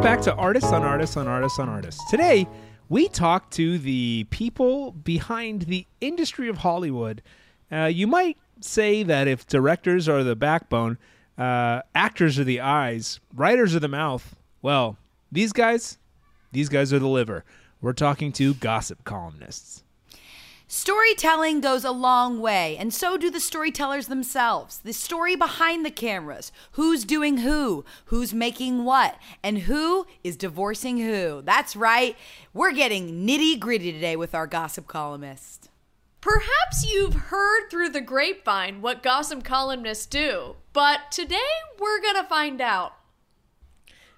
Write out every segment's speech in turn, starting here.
Welcome back to Artists on Artists on Artists on Artists. Today, we talk to the people behind the industry of Hollywood. Uh, you might say that if directors are the backbone, uh, actors are the eyes, writers are the mouth. Well, these guys, these guys are the liver. We're talking to gossip columnists. Storytelling goes a long way, and so do the storytellers themselves. The story behind the cameras who's doing who, who's making what, and who is divorcing who. That's right, we're getting nitty gritty today with our gossip columnist. Perhaps you've heard through the grapevine what gossip columnists do, but today we're gonna find out.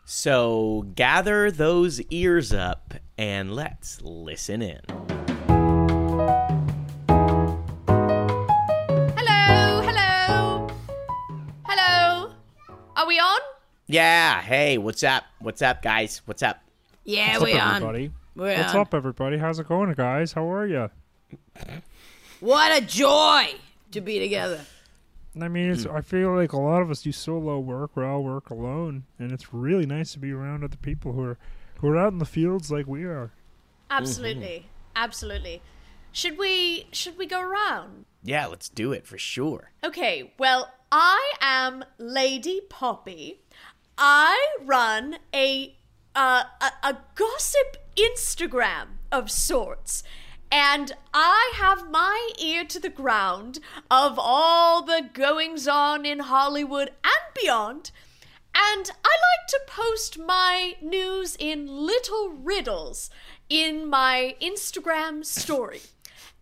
So gather those ears up and let's listen in. Yeah, hey, what's up? What's up, guys? What's up? Yeah, What's we up, on. everybody? We're What's on. up, everybody? How's it going, guys? How are you? What a joy to be together. I mean, it's. I feel like a lot of us do solo work. We all work alone, and it's really nice to be around other people who are who are out in the fields like we are. Absolutely, absolutely. Should we should we go around? Yeah, let's do it for sure. Okay, well, I am Lady Poppy. I run a uh, a, a gossip Instagram of sorts. And I have my ear to the ground of all the goings on in Hollywood and beyond. And I like to post my news in little riddles in my Instagram story.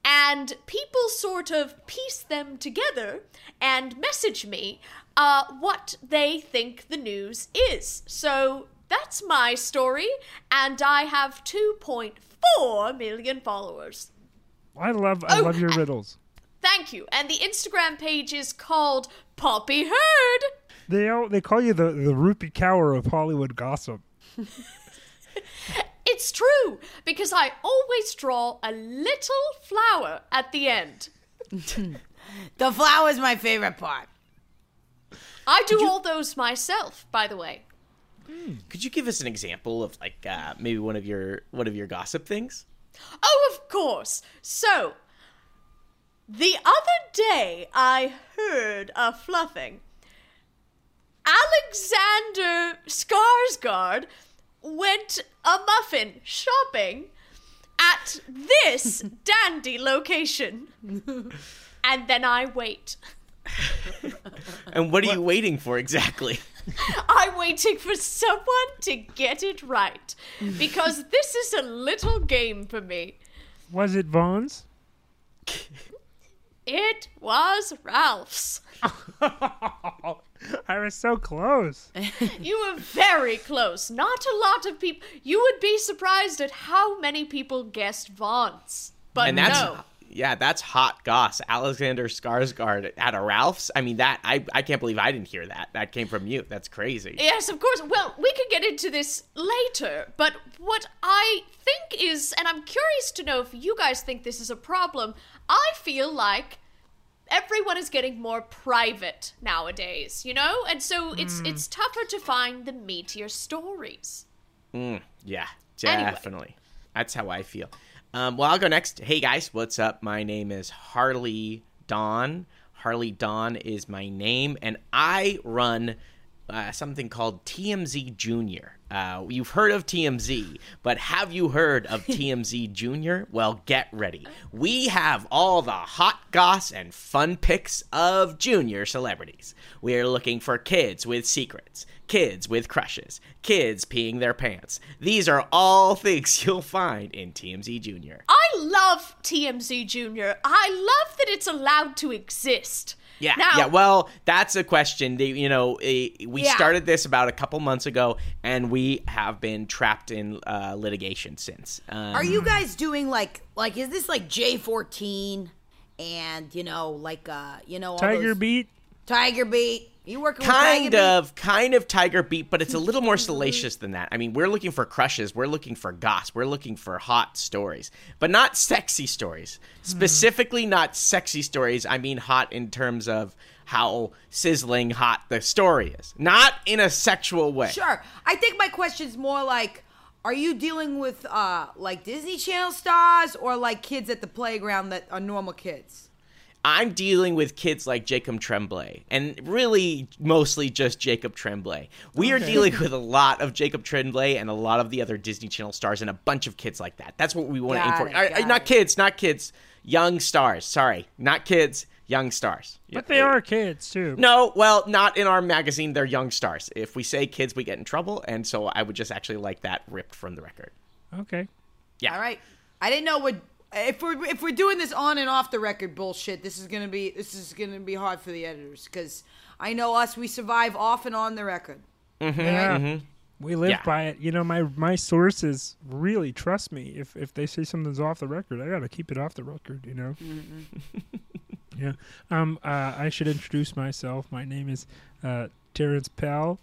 And people sort of piece them together and message me uh, what they think the news is. So that's my story, and I have 2.4 million followers. I love. I Oh, love your riddles. Thank you. And the Instagram page is called Poppy Heard. They all, they call you the the Rupi Kaur of Hollywood gossip. It's true, because I always draw a little flower at the end. The flower is my favorite part. I do all those myself, by the way. Could you give us an example of like uh, maybe one of your one of your gossip things? Oh, of course. So, the other day I heard a fluffing. Alexander Skarsgård went a muffin shopping at this dandy location. And then I wait. And what are you waiting for exactly? I'm waiting for someone to get it right. Because this is a little game for me. Was it Vons? It was Ralph's. I was so close. You were very close. Not a lot of people. You would be surprised at how many people guessed Vons. But and that's no. Yeah, that's hot goss. Alexander Skarsgård at a Ralph's. I mean that I I can't believe I didn't hear that. That came from you. That's crazy. Yes, of course. Well, we could get into this later, but what I think is, and I'm curious to know if you guys think this is a problem, I feel like everyone is getting more private nowadays, you know? And so it's it's tougher to find the meatier stories. Mm, yeah, Anyway. definitely. That's how I feel. Um, well, I'll go next. Hey guys, what's up? My name is Harley Dawn. Harley Dawn is my name, and I run uh, something called TMZ Junior. Uh, you've heard of TMZ, but have you heard of TMZ Junior? Well, get ready. We have all the hot goss and fun pics of junior celebrities. We are looking for kids with secrets, kids with crushes, kids peeing their pants. These are all things you'll find in TMZ Junior. I love TMZ Junior. I love that it's allowed to exist. Yeah, Now, yeah. Well, that's a question. They, you know, we Yeah. started this about a couple months ago, and we have been trapped in uh, litigation since. Um, Are you guys doing like like is this like J fourteen and you know like uh you know all Tiger those- Beat. Tiger Beat? You with kind of kind of tiger beat but it's a little more salacious than that. I mean we're looking for crushes. We're looking for goss. We're looking for hot stories but not sexy stories. Specifically not sexy stories. I mean hot in terms of how sizzling hot the story is, not in a sexual way. Sure. I think my question's more like are you dealing with uh like Disney Channel stars or like kids at the playground that are normal kids? I'm dealing with kids like Jacob Tremblay, and really mostly just Jacob Tremblay. We are dealing with a lot of Jacob Tremblay and a lot of the other Disney Channel stars and a bunch of kids like that. That's what we want to aim for. it, Uh, got not kids, not kids, young stars. Sorry, not kids, young stars. But they are kids too. No, well, not in our magazine. They're young stars. If we say kids, we get in trouble, and so I would just actually like that ripped from the record. Okay. Yeah. All right. I didn't know what if we're if we're doing this on and off the record bullshit. This is gonna be this is gonna be hard for the editors because I know us. We survive off and on the record. Yeah. We live Yeah. by it. You know, my my sources really trust me. If if they say something's off the record, I gotta keep it off the record. You know. yeah. Um. Uh, I should introduce myself. My name is uh, Terrence Pell,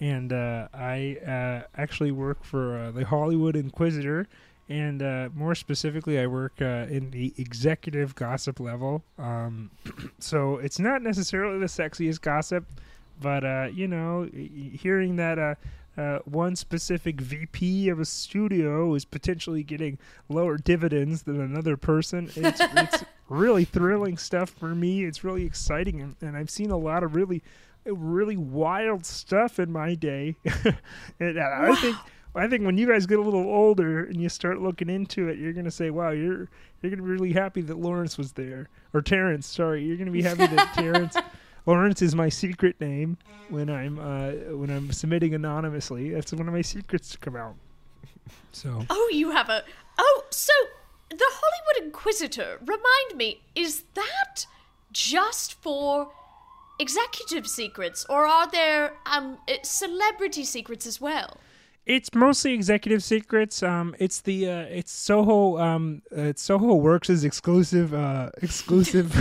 and uh, I uh, actually work for uh, the Hollywood Inquisitor. And uh, more specifically, I work uh, in the executive gossip level. Um, so it's not necessarily the sexiest gossip, but uh, you know, hearing that uh, uh, one specific VP of a studio is potentially getting lower dividends than another person, it's, it's really thrilling stuff for me. It's really exciting, and, and I've seen a lot of really, really wild stuff in my day. and I think. I think when you guys get a little older and you start looking into it, you're gonna say, "Wow, you're you're gonna be really happy that Lawrence was there, or Terrence. Sorry, you're gonna be happy that Terrence. Lawrence is my secret name when I'm uh, when I'm submitting anonymously. That's one of my secrets to come out. So Oh, you have a. Oh, so the Hollywood Inquisitor, remind me, is that just for executive secrets, or are there um uh, celebrity secrets as well? It's mostly executive secrets. Um, it's the uh, it's Soho um, uh, it's Soho Works' exclusive uh, exclusive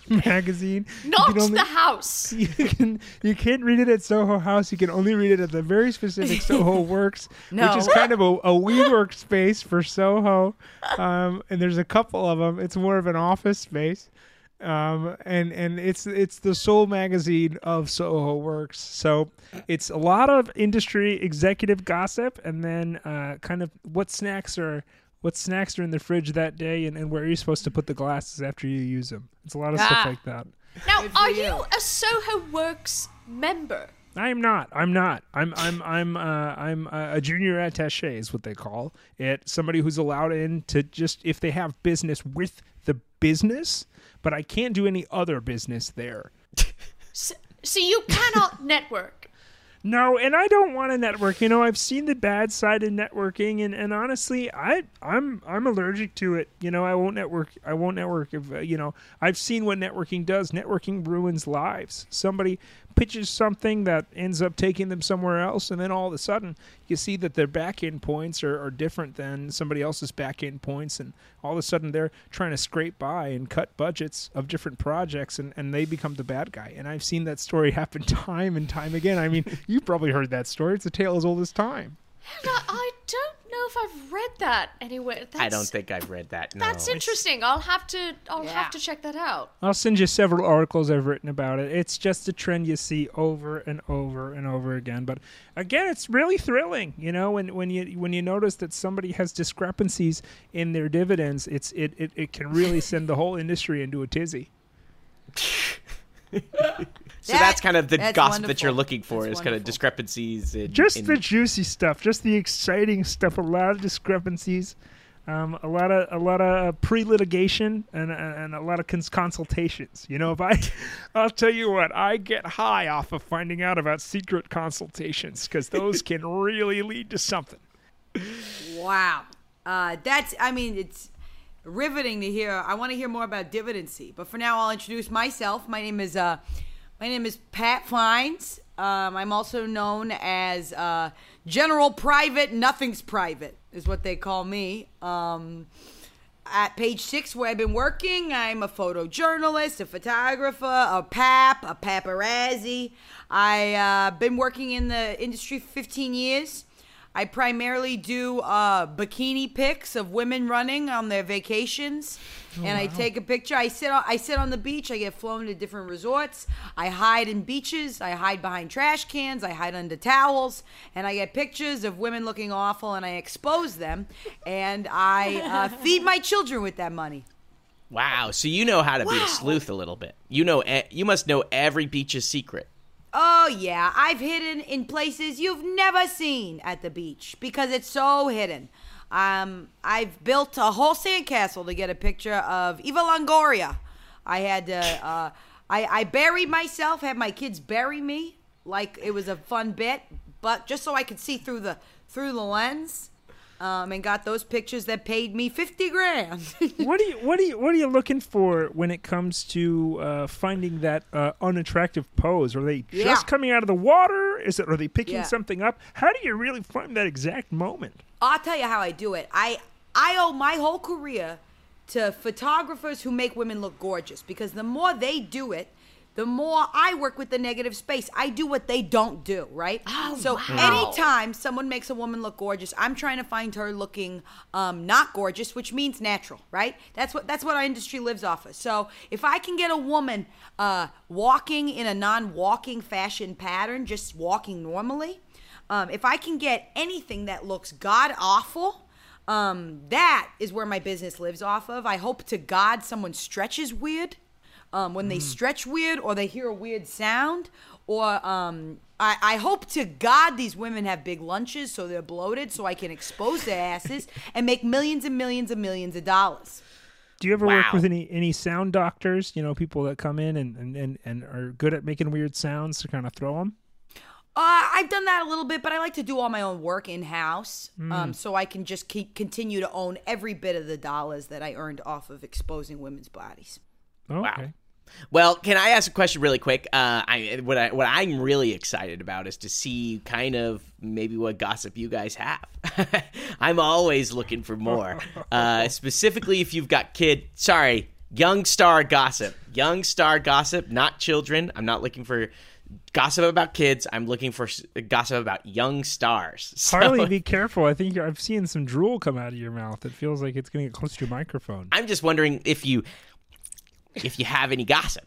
magazine. Not only- the house. you can you can't read it at Soho House. You can only read it at the very specific Soho Works, No. which is kind of a, a WeWork space for Soho. Um, and there's a couple of them. It's more of an office space. Um, and and it's it's the sole magazine of Soho Works. So it's a lot of industry executive gossip, and then uh, kind of what snacks are. What snacks are in the fridge that day, and, and where are you're supposed to put the glasses after you use them. It's a lot of stuff Ah. like that. Now, are you. you a Soho Works member? I'm not. I'm not. I'm. I'm. I'm. Uh, I'm uh, a junior attaché is what they call it. Somebody who's allowed in to just if they have business with the business, but I can't do any other business there. So, so you cannot network. No, and I don't want to network. You know, I've seen the bad side of networking, and, and honestly, I I'm I'm allergic to it. You know, I won't network. I won't network if uh, you know. I've seen what networking does. Networking ruins lives. Somebody pitches something that ends up taking them somewhere else, and then all of a sudden, you see that their back end points are, are different than somebody else's back end points, and all of a sudden they're trying to scrape by and cut budgets of different projects, and, and they become the bad guy. And I've seen that story happen time and time again. I mean, you've probably heard that story. It's a tale as old as time. I, don't if I've read that anywhere. That's, I don't think I've read that. No. that's interesting. I'll have to. I'll Yeah. have to check that out. I'll send you several articles I've written about it. It's just a trend you see over and over and over again. But again, it's really thrilling, you know, when, when you when you notice that somebody has discrepancies in their dividends, it's it, it, it can really send the whole industry into a tizzy. So that's kind of the That's gossip that you're looking for That's is kind of discrepancies. In, Just in- the juicy stuff, just the exciting stuff. A lot of discrepancies, um, a lot of a lot of pre-litigation, and and a lot of cons- consultations. You know, if I, I'll tell you what, I get high off of finding out about secret consultations because those can really lead to something. Wow. Uh, that's, I mean, it's riveting to hear. I want to hear more about dividency. But for now, I'll introduce myself. My name is, uh, my name is Pat Fines. Um, I'm also known as uh, General Private Nothing's Private, is what they call me. Um, at page six, where I've been working, I'm a photojournalist, a photographer, a pap, a paparazzi. I've uh, been working in the industry for 15 years. I primarily do uh, bikini pics of women running on their vacations, and I take a picture. I sit on I sit on the beach. I get flown to different resorts. I hide in beaches. I hide behind trash cans. I hide under towels, and I get pictures of women looking awful, and I expose them, and I uh, feed my children with that money. Wow. So you know how to be a sleuth a little bit. You know, you must know every beach's secret. Oh yeah, I've hidden in places you've never seen at the beach because it's so hidden. Um, I've built a whole sandcastle to get a picture of Eva Longoria. I had to, uh, I, I buried myself, had my kids bury me like it was a fun bit, but just so I could see through the through the lens. Um, and got those pictures that paid me fifty grand. what are you what are you what are you looking for when it comes to uh, finding that uh, unattractive pose? Are they Yeah. just coming out of the water? Is it are they picking Yeah. something up? How do you really find that exact moment? I'll tell you how I do it. I I owe my whole career to photographers who make women look gorgeous because the more they do it, the more I work with the negative space. I do what they don't do, right? Oh, so anytime someone makes a woman look gorgeous, I'm trying to find her looking um, not gorgeous, which means natural, right? That's what that's what our industry lives off of. So if I can get a woman uh, walking in a non-walking fashion pattern, just walking normally, um, if I can get anything that looks god awful, um, that is where my business lives off of. I hope to God someone stretches weird. Um, when they stretch weird or they hear a weird sound, or um, I, I hope to God these women have big lunches so they're bloated so I can expose their asses and make millions and millions and millions of dollars. Do you ever work with any any sound doctors? You know, people that come in and, and, and, and are good at making weird sounds to kind of throw them. Uh, I've done that a little bit, but I like to do all my own work in house, um, so I can just keep continue to own every bit of the dollars that I earned off of exposing women's bodies. Oh, Wow. okay. Well, can I ask a question really quick? Uh, I what I what I'm really excited about is to see kind of maybe what gossip you guys have. I'm always looking for more. Uh, specifically, if you've got kid, sorry, young star gossip, young star gossip, not children. I'm not looking for gossip about kids. I'm looking for gossip about young stars. So- Harley, be careful. I think you're, I've seen some drool come out of your mouth. It feels like it's going to get close to your microphone. I'm just wondering if you if you have any gossip.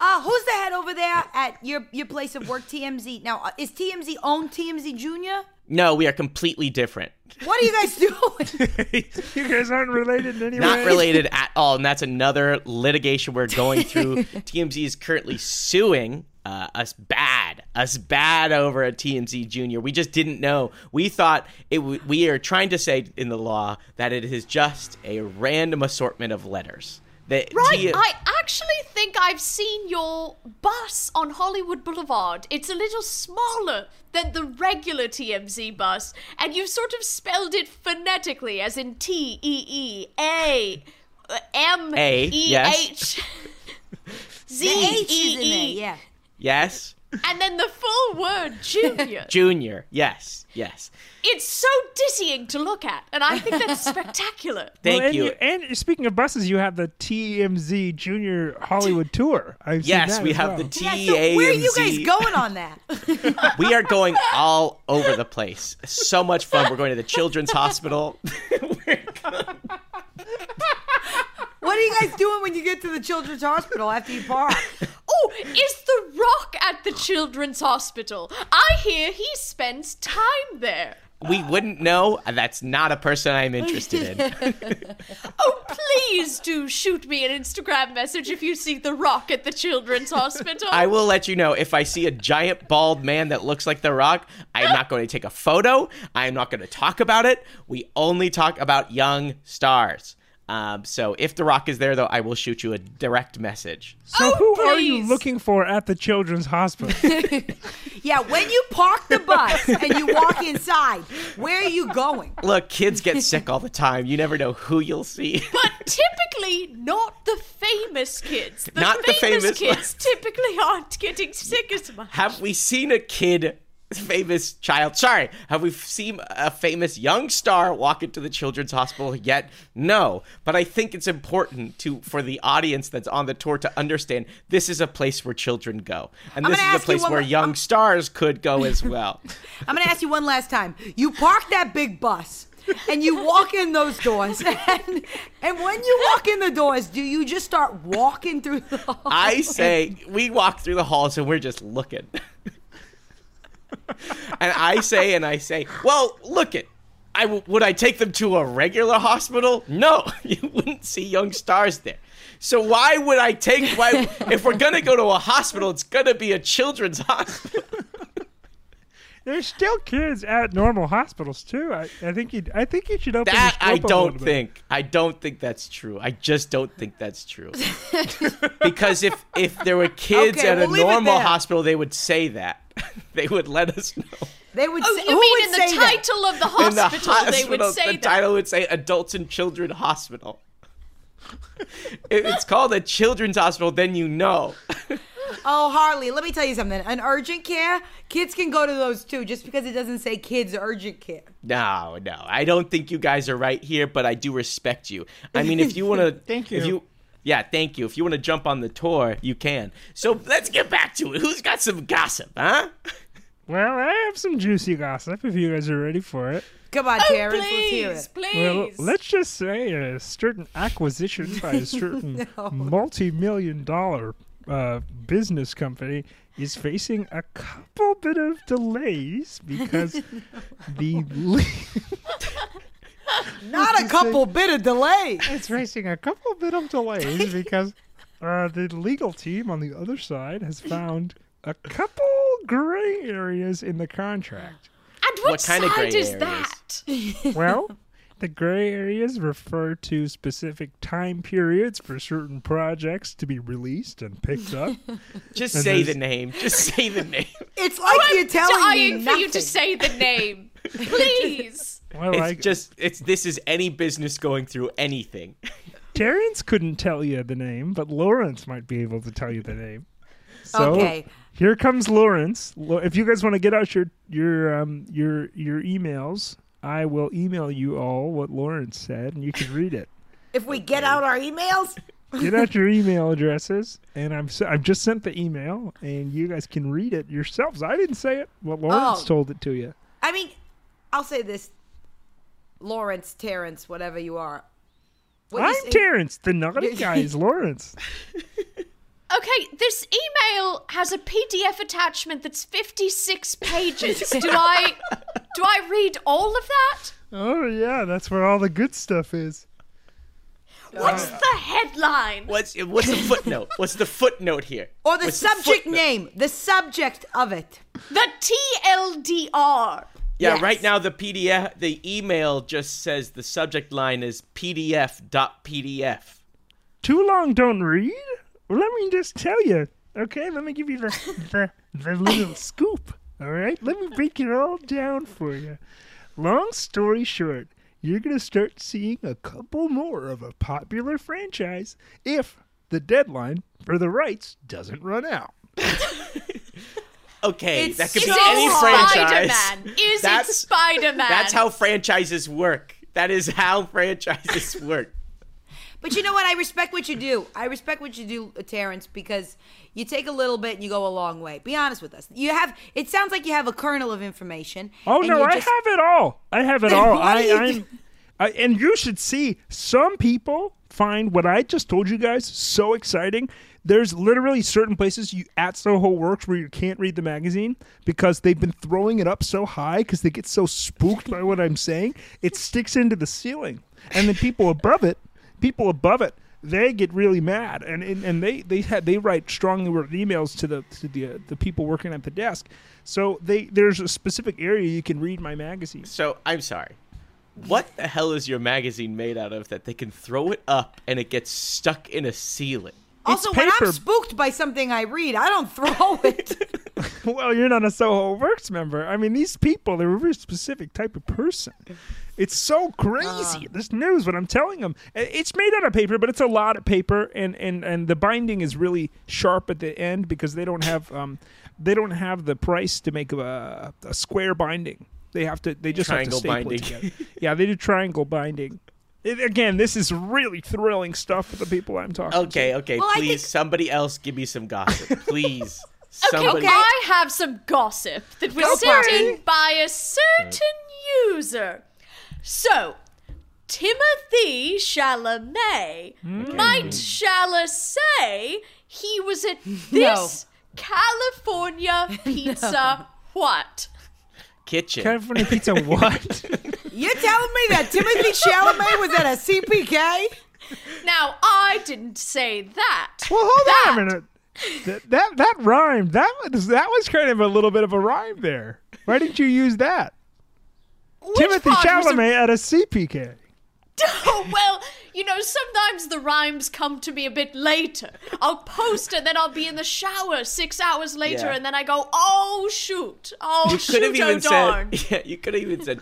Uh, who's the head over there at your your place of work, TMZ? Now, uh, is TMZ own TMZ Junior? No, we are completely different. What are you guys doing? you guys aren't related in any Not way. related at all, and that's another litigation we're going through. TMZ is currently suing uh, us bad, us bad over at TMZ Junior. We just didn't know. We thought it. W- we are trying to say in the law that it is just a random assortment of letters. That Right, I actually think I've seen your bus on Hollywood Boulevard. It's a little smaller than the regular TMZ bus, and you've sort of spelled it phonetically, as in T E E A uh, M A, E yes. H The Z H is E in there, E, yeah. yes, and then the full word Junior. Junior. Yes, yes. it's so dizzying to look at, and I think that's spectacular. Thank Well, and you. And speaking of buses, you have the TMZ Junior Hollywood Tour. I've seen Yes, that we have well. the T Yeah, so where are you guys going on that? We are going all over the place. So much fun. We're going to the Children's Hospital. what are you guys doing when you get to the children's hospital after you park? Oh, is The Rock at the Children's Hospital? I hear he spends time there. we wouldn't know. That's not a person I'm interested in. Oh, please do shoot me an Instagram message if you see The Rock at the Children's Hospital. I will let you know if I see a giant bald man that looks like The Rock. I'm not going to take a photo. I'm not going to talk about it. We only talk about young stars. Um, so if The Rock is there, though, I will shoot you a direct message. So Oh, who are you looking for at the Children's Hospital? Yeah, when you park the bus and you walk inside, where are you going? Look, kids get sick all the time. You never know who you'll see. but typically not the famous kids. The Not the famous famous kids typically aren't getting sick as much. Have we seen a kid famous child. Sorry, have we seen a famous young star walk into the children's hospital yet? No, but I think it's important to for the audience that's on the tour to understand this is a place where children go, and this is a ask you place where young I'm- stars could go as well. I'm gonna ask you one last time. You park that big bus. And you walk in those doors, and, and when you walk in the doors, do you just start walking through the hall? I say we walk through the halls and we're just looking. and I say and I say, well, look it. I w- would I take them to a regular hospital? No, you wouldn't see young stars there. So why would I take? Why, if we're gonna go to a hospital, it's gonna be a children's hospital. There's still kids at normal hospitals too. I, I think you I think you should open That your I don't little bit. think. I don't think that's true. I just don't think that's true. because if if there were kids Okay, at we'll a normal hospital, they would say that. They would let us know. They would. Oh, say, you who mean would in the say that? title of the In the hospital, they would hospital, say the that. title would say Adults and Children Hospital. if it's called a children's hospital, then you know. Oh, Harley, let me tell you something. An urgent care, kids can go to those too, just because it doesn't say kids urgent care. No, no, I don't think you guys are right here, but I do respect you. I mean, if you want to, Thank you. If you. you, yeah, thank you. If you want to jump on the tour, you can. So let's get back to it. Who's got some gossip, huh? Well, I have some juicy gossip if you guys are ready for it. Come on, Oh, Terrence, let's hear please. Well, let's just say a certain acquisition by a certain multi-million dollar uh, business company is facing a couple bit of delays because the le- Not a couple bit of delay. it's facing a couple bit of delays because uh, the legal team on the other side has found a couple gray areas in the contract. and what, What kind of side grey is areas? that? Well, the gray areas refer to specific time periods for certain projects to be released and picked up. Just And say there's- the name. Just say the name. It's like you're telling Dying me for you to nothing. say the name. Please. Well, It's I, just it's this is any business going through anything. Terrence couldn't tell you the name, but Lawrence might be able to tell you the name. So Okay. Here comes Lawrence. If you guys want to get out your your um your your emails, I will email you all what Lawrence said, and you can read it. If we get out our emails, Get out your email addresses, and I'm I've just sent the email, and you guys can read it yourselves. I didn't say it. Well, Lawrence Oh. told it to you. I mean, I'll say this: Lawrence, Terrence, whatever you are. What you I'm say- Terrence. The naughty guy is Lawrence. Okay, this email has a PDF attachment that's 56 pages. Do I do I read all of that? Oh yeah, that's where all the good stuff is. What's the headline? What's what's the footnote? What's the footnote here? Or the What's subject footnote? name, the subject of it. The TLDR. Yeah, Yes. right now the PDF, the email just says the subject line is PDF.PDF. Too long don't read. Well, let me just tell you. Okay, let me give you the the, the little scoop. All right, let me break it all down for you. Long story short, you're gonna start seeing a couple more of a popular franchise if the deadline for the rights doesn't run out. Okay, It's that could Is be any franchise. Spider-Man? Is it Spider-Man? That's how franchises work. That is how franchises work. But you know what? I respect what you do. I respect what you do, uh, Terrence, because you take a little bit and you go a long way. Be honest with us. You have. It sounds like you have a kernel of information. Oh no, I just- have it all. I have it all. I, I'm. I, and you should see some people find what I just told you guys so exciting. There's literally certain places you at Soho Works where you can't read the magazine because they've been throwing it up so high because they get so spooked by what I'm saying. It sticks into the ceiling, and the people above it, people above it, they get really mad, and and, and they they had they write strongly worded emails to the to the uh, the people working at the desk. So they there's a specific area you can read my magazine. So I'm sorry. What the hell is your magazine made out of that they can throw it up and it gets stuck in a ceiling? Also, It's when. I'm spooked by something I read, I don't throw it. well, you're not a Soho Works member. I mean, these people, they're a very specific type of person. It's so crazy. this news, what I'm telling them. It's made out of paper, but it's a lot of paper, and, and, and the binding is really sharp at the end because they don't have um, they don't have the price to make a, a square binding. They have to. They just Triangle have to staple binding. it together. yeah, they do triangle binding. It, again, this is really thrilling stuff for the people I'm talking. To. Okay, okay, Well, I please, think- somebody else give me some gossip, please. Okay, Somebody. I have some gossip that was Go sent in by a certain user. So, Timothy Chalamet might shall say he was at this California pizza what? Kitchen. California pizza. What? You're telling me that Timothy Chalamet was at a CPK? Now, I didn't say that. well, hold That- on a minute. That, that that rhymed. That was that was kind of a little bit of a rhyme there. Why didn't you use that? Which Timothy part was a- Chalamet at a CPK. Oh, well, you know, sometimes the rhymes come to me a bit later. I'll post and then I'll be in the shower six hours later, Yeah. and then I go, oh, shoot. Oh, you shoot, could have oh, even darn. said, yeah, you could have even said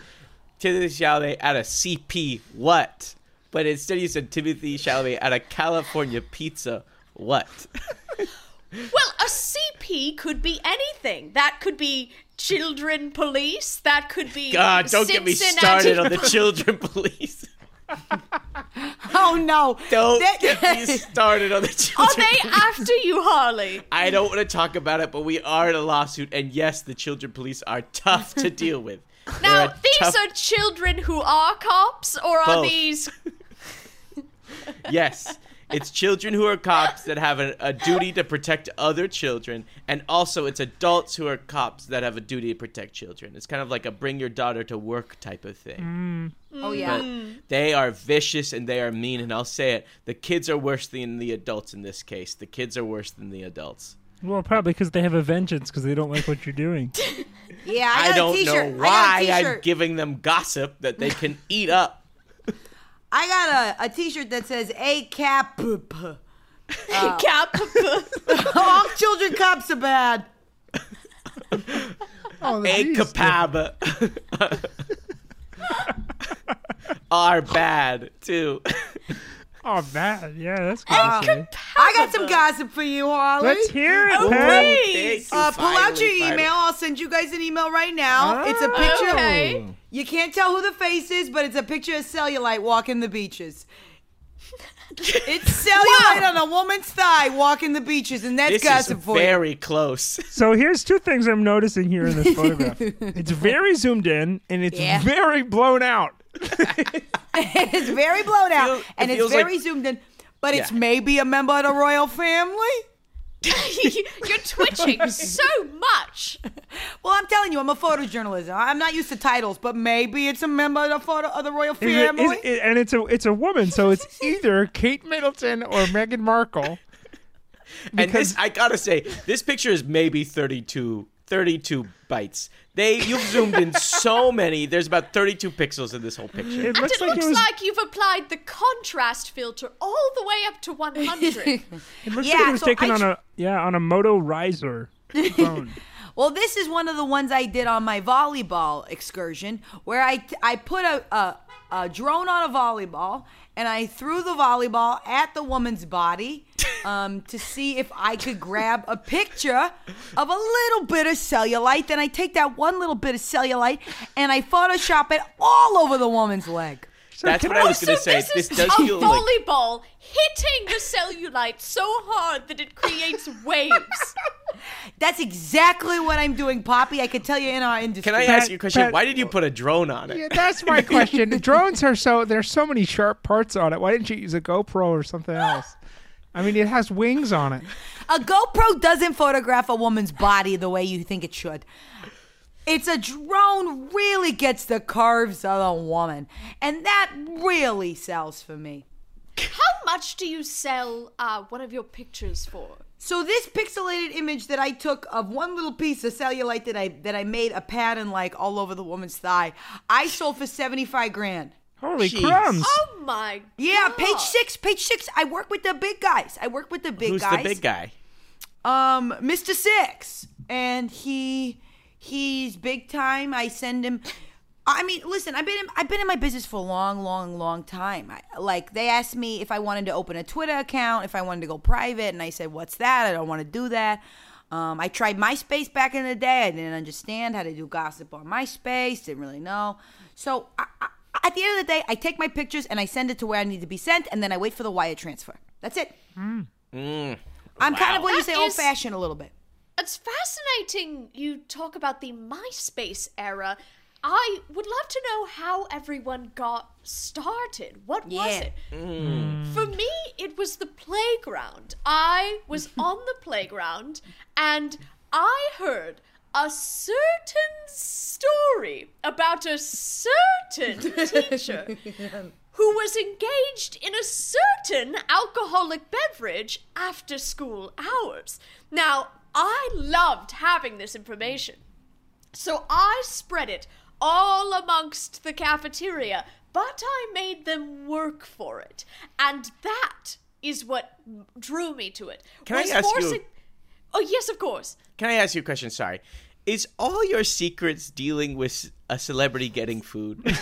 Timothy Chalamet at a CP what, but instead you said Timothy Chalamet at a California pizza what. Well, a CP could be anything. That could be children police. That could be. God, don't get me started on the children police. Oh no! Don't That- get me started on the children. Are they after you, Harley? I don't want to talk about it, but we are in a lawsuit, and yes, the children police are tough to deal with. Now, these tough- are children who are cops, or are Both. these. Yes. It's children who are cops that have a, a duty to protect other children, and also it's adults who are cops that have a duty to protect children. It's kind of like a bring your daughter to work type of thing. Mm. oh yeah. But they are vicious and they are mean, and I'll say it: the kids are worse than the adults in this case. The kids are worse than the adults. Well, probably because they have a vengeance because they don't like what you're doing. Yeah, I, I, got a don't t-shirt. know why I got a I'm giving them gossip that they can eat up. I got a, a t-shirt that says "A cap." Uh, cap. All children cops are bad. Oh, A geez. capab are bad too. Oh, that. Yeah, that's good. Uh. I got some gossip for you, Harley. Let's hear it, Oh, Pat. please. Uh, pull out your Finally, finally. email. I'll send you guys an email right now. it's a picture. Okay. You can't tell who the face is, but it's a picture of cellulite walking the beaches. it's cellulite on a woman's thigh walking the beaches, and that's This is gossip for you. very close. So here's two things I'm noticing here in this photograph. it's very zoomed in and it's Yeah. very blown out. it's very blown out, Feel- it and it's feels like- very zoomed in. But it's Yeah. maybe a member of the royal family. You're twitching so much. Well, I'm telling you, I'm a photojournalist. I'm not used to titles, but maybe it's a member of the, photo, of the royal Is it- is family. it- and it's a it's a woman, so it's either Kate Middleton or Meghan Markle. and this, I gotta say, this picture is maybe 32, 32 bytes. They you've zoomed in so many. There's about 32 pixels in this whole picture. It And looks it like looks it was. like you've applied the contrast filter all the way up to 100. it looks Yeah, like it was so taken I on tr- a yeah on a Moto Razr phone. Well, this is one of the ones I did on my volleyball excursion, where I I put a, a a drone on a volleyball and I threw the volleyball at the woman's body um, to see if I could grab a picture of a little bit of cellulite. Then I take that one little bit of cellulite and I Photoshop it all over the woman's leg. That's what I was so gonna say. this This is does a feel like volleyball hitting the cellulite so hard that it creates waves. That's exactly what I'm doing, Poppy. I can tell you in our industry. Can I ask you a question? Pat- Why did you put a drone on it? Yeah, that's my question. The drones are so there's so many sharp parts on it. Why didn't you use a GoPro or something else? I mean, it has wings on it. A GoPro doesn't photograph a woman's body the way you think it should. It's a drone really gets the curves of a woman, and that really sells for me. How much do you sell uh, one of your pictures for? So this pixelated image that I took of one little piece of cellulite that I that I made a pattern like all over the woman's thigh, I sold for seventy five grand. Holy Jeez. crumbs! Oh my Yeah, God. page six, page six. I work with the big guys. I work with the big Who's guys. the big guy? um Mr. Six, and he he's big time. I send him. I mean, listen, I've been in, I've been in my business for a long, long, long time. I, like they asked me if I wanted to open a Twitter account, if I wanted to go private, and I said, "What's that? I don't want to do that." Um, I tried MySpace back in the day. I didn't understand how to do gossip on MySpace. Didn't really know. So I, I, at the end of the day, I take my pictures and I send it to where I need to be sent, and then I wait for the wire transfer. That's it. I'm kind of what you say, is- old fashioned a little bit. It's fascinating you talk about the MySpace era. I would love to know how everyone got started. What was Yeah. it? Mm. For me, it was the playground. I was on the playground and I heard a certain story about a certain teacher who was engaged in a certain alcoholic beverage after school hours. Now, I loved having this information. So I spread it all amongst the cafeteria, but I made them work for it. And that is what drew me to it. Can I was ask you- Oh, yes, of course. Can I ask you a question? Sorry. Is all your secrets dealing with a celebrity getting food?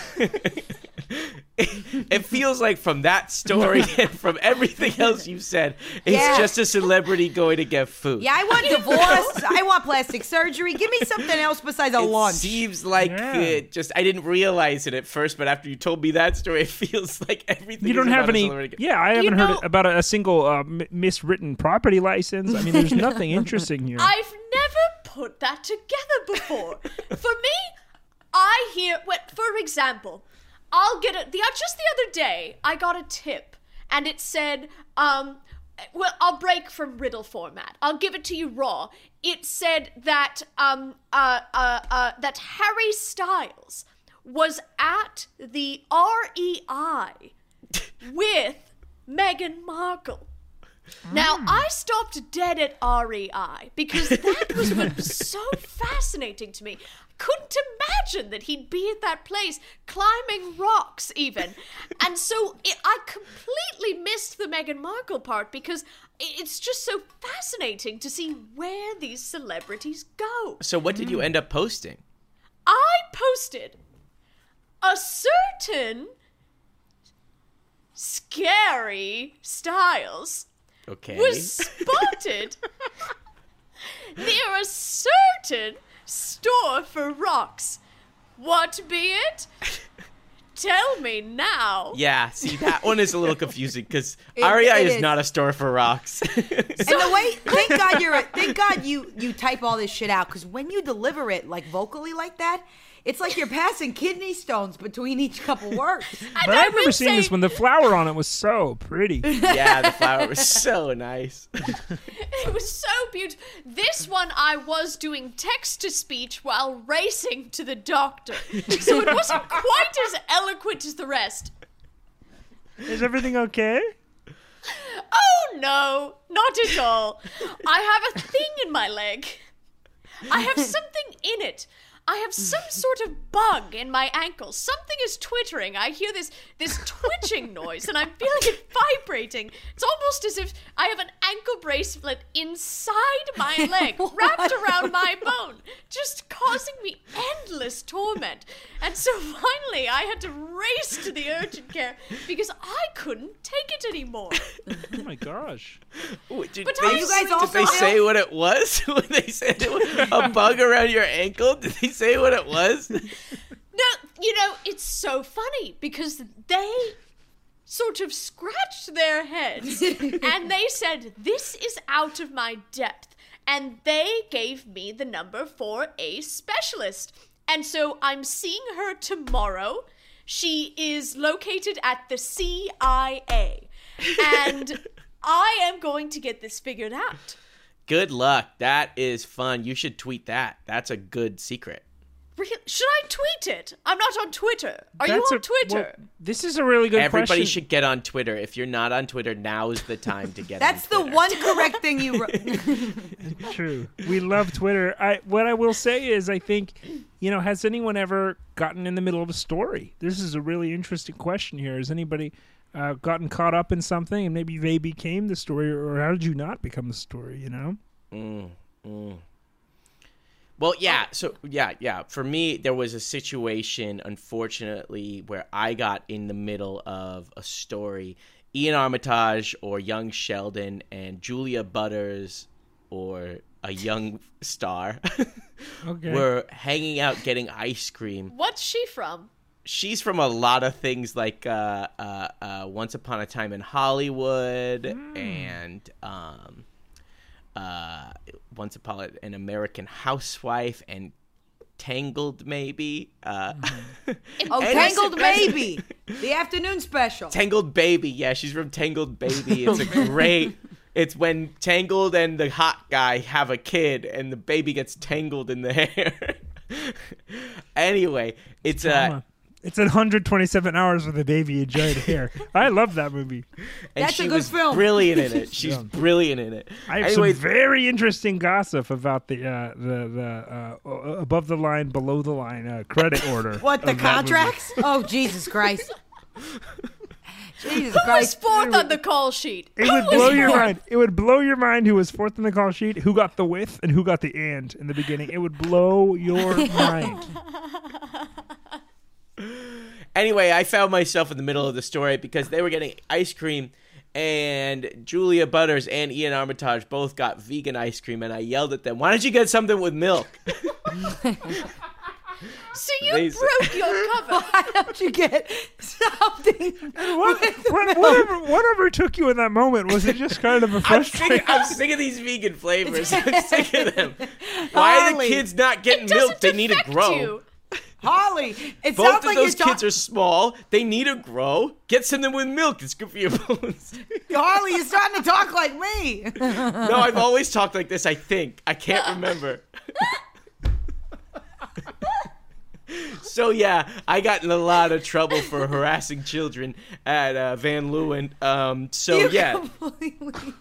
it feels like from that story and from everything else you've said, it's Yeah. just a celebrity going to get food. Yeah, I want divorce. I want plastic surgery. Give me something else besides a It lunch. seems like Yeah. it just I didn't realize it at first, but after you told me that story, it feels like everything. You don't is have about any. Yeah, I haven't know- heard about a, a single uh, m- miswritten property license. I mean, there's nothing interesting here. I've never put that together before. For me, I hear. What, for example, I'll get a. The just the other day, I got a tip, and it said, um, well, I'll break from riddle format. I'll give it to you raw. It said that um uh uh, uh that Harry Styles was at the REI with Meghan Markle. Now, ah. I stopped dead at REI because that was what was so fascinating to me. Couldn't imagine that he'd be at that place, climbing rocks, even. And so it, I completely missed the Meghan Markle part because it's just so fascinating to see where these celebrities go. So what did you hmm. end up posting? I posted a certain scary Styles Okay. was spotted near a certain store for rocks. What be it? Tell me now. Yeah, see that one is a little confusing because It- REI it is, is. not a store for rocks. And the way, thank God you're, a, thank God you you type all this shit out because when you deliver it like vocally like that, it's like you're passing kidney stones between each couple words. but I I've never seen say- this when the flower on it was so pretty. yeah, the flower was so nice. It was so beautiful. This one I was doing text to speech while racing to the doctor. So it wasn't quite as eloquent as the rest. Is everything okay? Oh no, not at all. I have a thing in my leg. I have something in it. I have some sort of bug in my ankle. Something is twittering. I hear this this twitching noise and I'm feeling it vibrating. It's almost as if I have an ankle bracelet inside my leg, wrapped around my bone, just causing me endless torment. And so finally I had to race to the urgent care because I couldn't take it anymore. Oh my gosh. Ooh, Did, But they, you guys did also they say what it was when they said it was a bug around your ankle? Did they say what it was? No, you know, it's so funny because they sort of scratched their heads and they said, This is out of my depth. And they gave me the number for a specialist. And so I'm seeing her tomorrow. She is located at the CIA. And I am going to get this figured out. Good luck. That is fun. You should tweet that. That's a good secret. Should I tweet it? I'm not on Twitter. Are you on a- Twitter? well, this is a really good Everybody question. should get on Twitter. If you're not on Twitter, now is the time to get on. That's on the Twitter. one correct thing you wrote. True. We love Twitter. I what I will say is I think, you know, has anyone ever gotten in the middle of a story? This is a really interesting question here. Has anybody uh, gotten caught up in something and maybe they became the story or how did you not become the story, you know? Well, yeah. So, yeah, yeah. For me, there was a situation, unfortunately, where I got in the middle of a story. Iain Armitage or Young Sheldon and Julia Butters or a young star, Okay. were hanging out getting ice cream. What's she from? She's from a lot of things like uh, uh, uh, Once Upon a Time in Hollywood and um, uh, Once Upon an American Housewife and Tangled, maybe. Uh, Oh, Tangled Baby, the afternoon special. Tangled Baby. Yeah, she's from Tangled Baby. It's a great. It's when Tangled and the hot guy have a kid, and the baby gets tangled in the hair. anyway, it's uh, Mama. It's 127 hours with a baby in giant hair. I love that movie. and That's a good was film. brilliant in it. She's Yeah. brilliant in it. I have anyway, some very interesting gossip about the uh, the the uh, uh, above the line, below the line uh, credit order. What the of that movie. contracts? Oh Jesus Christ! Jesus Who's Christ! fourth on the call sheet? It would blow your mind. It would blow your mind who was fourth in the call sheet, who got the with, and who got the and in the beginning. It would blow your mind. Anyway, I found myself in the middle of the story because they were getting ice cream, and Julia Butters and Iain Armitage both got vegan ice cream, and I yelled at them, "Why don't you get something with milk?" So you They- broke your cover. Why don't you get something? What, what, whatever, whatever took you in that moment was it just kind of a frustration? frustrating? sick, I'm sick of these vegan flavors. I'm sick of them. Why are the kids not getting milk? They need to grow. you. Holly, it Both sounds like those you're kids talking. are small. They need to grow. Get something with milk. It's good for your bones. Holly, you're starting to talk like me. no, I've always talked like this. I think I can't remember. so yeah, I got in a lot of trouble for harassing children at uh, Van Leeuwen. Um, so You yeah, completely-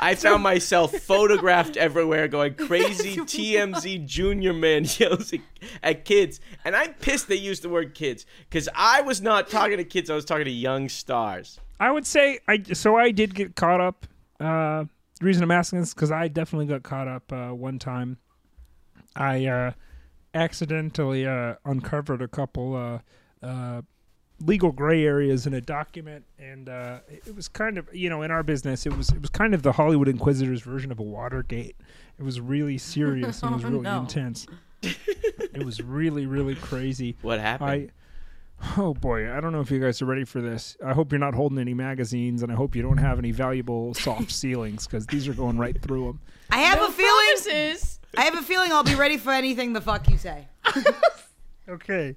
I found myself photographed everywhere going crazy TMZ junior man yells at, at kids. And I'm pissed they used the word kids because I was not talking to kids, I was talking to young stars. I would say I. So I did get caught up. Uh, the reason I'm asking this because I definitely got caught up uh, one time. I uh, accidentally uh, uncovered a couple uh, uh, legal gray areas in a document, and uh, it it was kind of you know in our business it was it was kind of the Hollywood Inquisitors version of a Watergate. It was really serious and it was Oh, really no. intense. it was really really crazy. What happened? I Oh boy, I don't know if you guys are ready for this. I hope you're not holding any magazines, and I hope you don't have any valuable soft ceilings because these are going right through them. I have No a feeling. promises. I have a feeling I'll be ready for anything the fuck you say. Okay,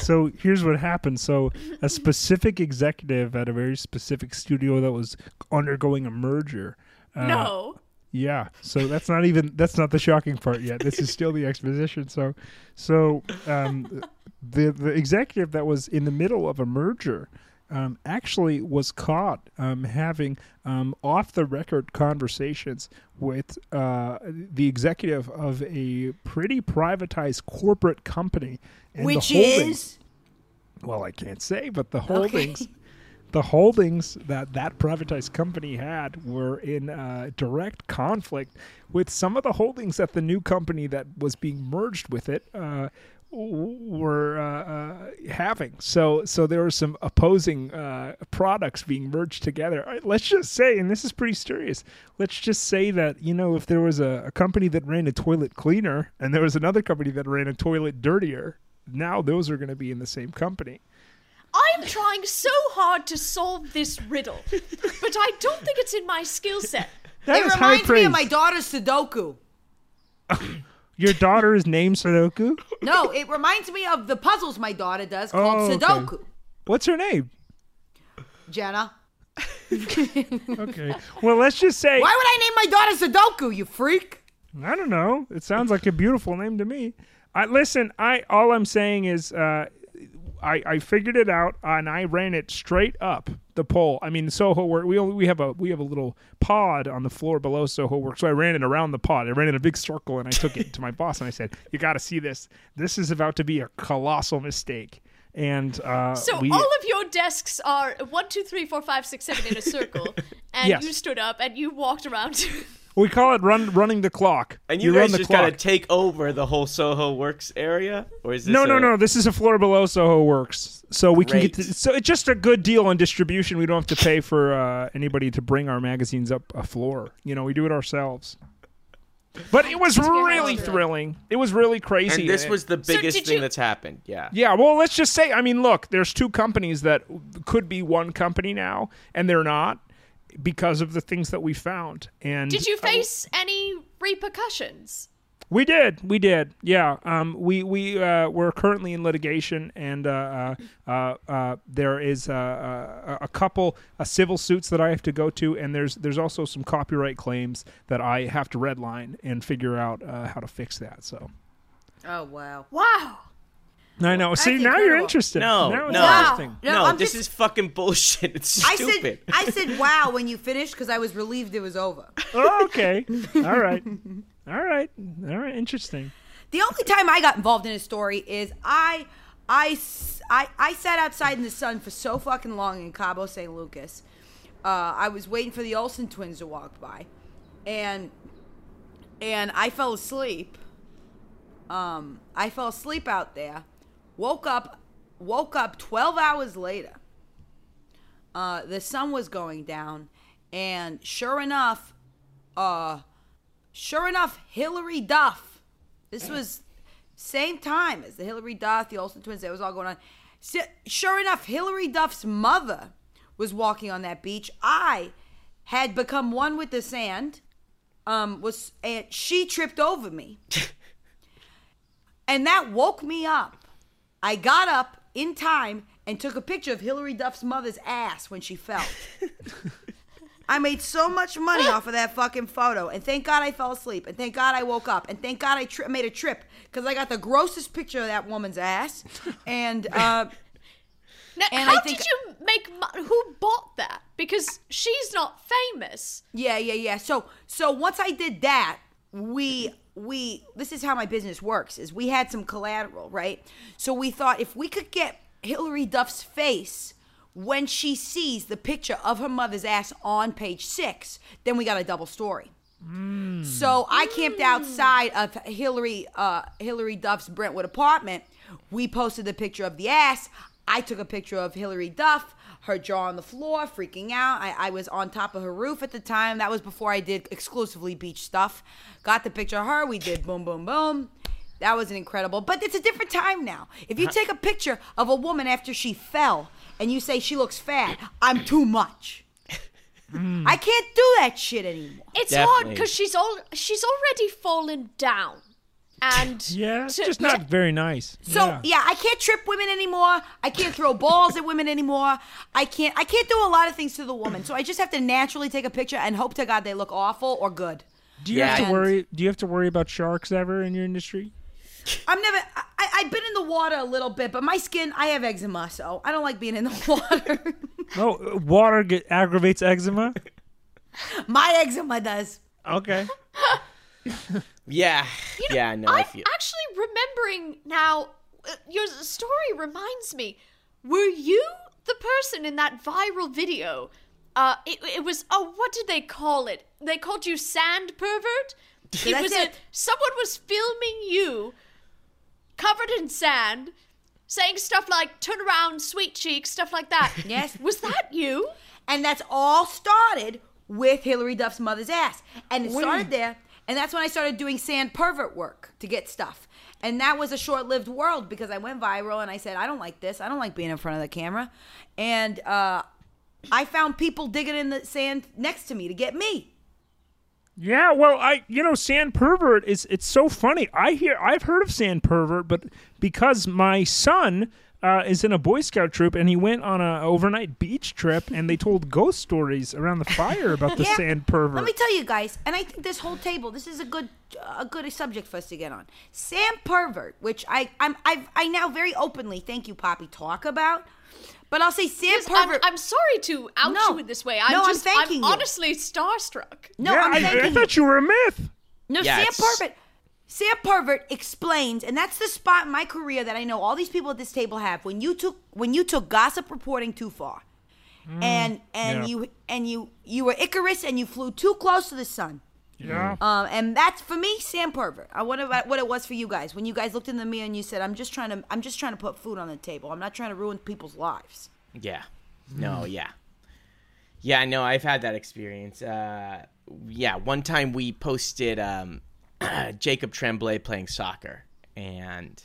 so here's what happened. So a specific executive at a very specific studio that was undergoing a merger. Uh, no. Yeah. So that's not even that's not the shocking part yet. This is still the exposition. So so um the the executive that was in the middle of a merger um, actually was caught um, having um, off the record conversations with uh, the executive of a pretty privatized corporate company. Which is well, I can't say, but the holdings, the holdings that that privatized company had were in uh, direct conflict with some of the holdings that the new company that was being merged with it uh, were uh, uh, having. So, so there were some opposing uh, products being merged together. Right, let's just say, and this is pretty serious. Let's just say that you know if there was a, a company that ran a toilet cleaner and there was another company that ran a toilet dirtier. Now those are going to be in the same company. I'm trying so hard to solve this riddle, but I don't think it's in my skill set. That it reminds me of my daughter's Sudoku. Your daughter is named Sudoku. No, it reminds me of the puzzles my daughter does called Oh, okay. Sudoku. What's her name? Jenna. Okay. Well, let's just say Why would I name my daughter Sudoku, you freak? I don't know. It sounds like a beautiful name to me. I listen. I all I'm saying is, uh, I I figured it out and I ran it straight up the pole. I mean, Soho work. We only, we have a we have a little pod on the floor below Soho work. So I ran it around the pod. I ran in a big circle and I took it to my boss and I said, "You got to see this. This is about to be a colossal mistake." And uh, So we, all of your desks are one, two, three, four, five, six, seven in a circle, and Yes. you stood up and you walked around. we call it run running the clock. and you, run guys the just clock. gotta take over the whole Soho Works area, or is this No, no, a- no. This is a floor below Soho Works, so we can get. Great. To, so it's just a good deal on distribution. We don't have to pay for uh, anybody to bring our magazines up a floor. You know, we do it ourselves. But it was really thrilling. It was really crazy. And this was the biggest did thing you- that's happened. Yeah. Yeah, well, let's just say, I mean, look, there's two companies that could be one company now, and they're not because of the things that we found. And Did you face any repercussions? We did, we did. Yeah, um, we we uh, we're currently in litigation, and uh, uh, uh, uh, there is uh, uh, a couple uh, civil suits that I have to go to, and there's there's also some copyright claims that I have to redline and figure out uh, how to fix that. So Oh wow. Wow. I know. See, That's now you're incredible. interested. No, now it's no. interesting. No, No, I'm this just- is fucking bullshit. It's I stupid. said I said wow when you finished because I was relieved it was over. Oh, okay. All right. All right. All right. Interesting. The only time I got involved in a story is I, I, s- I, I sat outside in the sun for so fucking long in Cabo San Lucas. Uh, I was waiting for the Olsen twins to walk by, and and I fell asleep. Um, I fell asleep out there. Woke up, woke up twelve hours later. Uh, the sun was going down, and sure enough, uh, sure enough, Hilary Duff. This was same time as the Hilary Duff, the Olsen twins. That was all going on. Sure enough, Hilary Duff's mother was walking on that beach. I had become one with the sand. Um, was and she tripped over me, and that woke me up. I got up in time and took a picture of Hilary Duff's mother's ass when she fell. I made so much money off of that fucking photo, and thank God I fell asleep, and thank God I woke up, and thank God I tri- made a trip because I got the grossest picture of that woman's ass, and uh, Now, And how I think- did you make money? Who bought that? Because she's not famous. yeah, yeah, yeah. So, so once I did that, we we this is how my business works: is we had some collateral, right? So we thought if we could get Hilary Duff's face when she sees the picture of her mother's ass on page six, then we got a double story. So I camped outside of Hilary uh, Hilary Duff's Brentwood apartment. We posted the picture of the ass. I took a picture of Hilary Duff, her jaw on the floor, freaking out. I, I was on top of her roof at the time. That was before I did exclusively beach stuff. Got the picture of her. We did boom, boom, boom. That was an incredible. But it's a different time now. If you take a picture of a woman after she fell and you say she looks fat, I'm too much. Mm. I can't do that shit anymore. It's Definitely. hard because she's all she's already fallen down, and Yeah, it's to- just to- not very nice. So yeah. yeah. I can't trip women anymore. I can't throw balls at women anymore. I can't. I can't do a lot of things to the woman. So I just have to naturally take a picture and hope to God they look awful or good. Do you Yeah, have to worry? Do you have to worry about sharks ever in your industry? I'm never. I, I've been in the water a little bit, but my skin. I have eczema, so I don't like being in the water. Oh, uh, water get, aggravates eczema. my eczema does. Okay. yeah. yeah, no, I I'm feel. actually remembering now. uh, Your story reminds me. Were you the person in that viral video? Uh, it, it was. Oh, what did they call it? They called you sand pervert. It was it. a someone was filming you, covered in sand, saying stuff like "turn around, sweet cheeks," stuff like that. Yes. Was that you? And that's all started with Hilary Duff's mother's ass. And it started there. And that's when I started doing sand pervert work to get stuff. And that was a short lived world because I went viral and I said, I don't like this. I don't like being in front of the camera. And uh, I found people digging in the sand next to me to get me. Yeah, well, I you know, sand pervert is it's so funny. I hear I've heard of sand pervert, but because my son uh, is in a Boy Scout troop and he went on a overnight beach trip and they told ghost stories around the fire about the Yeah. sand pervert. Let me tell you guys, and I think this whole table, this is a good, a good subject for us to get on. Sam pervert, which I, I'm, I've, I now very openly, thank you, Poppy, talk about. But I'll say Sam Yes, I'm, pervert. I'm sorry to out No. you in this way. I'm No, I'm just thanking you. honestly starstruck. no, yeah, I'm I, thanking I you. thought you were a myth. No, Yeah, Sam Pervert. Sam Pervert explains, and that's the spot in my career that I know all these people at this table have. When you took when you took gossip reporting too far, and and yeah. you and you you were Icarus and you flew too close to the sun. Yeah. Um, and that's for me, Sam Pervert. I wonder what, what it was for you guys when you guys looked in the mirror and you said, "I'm just trying to I'm just trying to put food on the table. I'm not trying to ruin people's lives." Yeah. No, yeah. Yeah, no, I've had that experience. Uh, yeah, one time we posted um, Jacob Tremblay playing soccer, and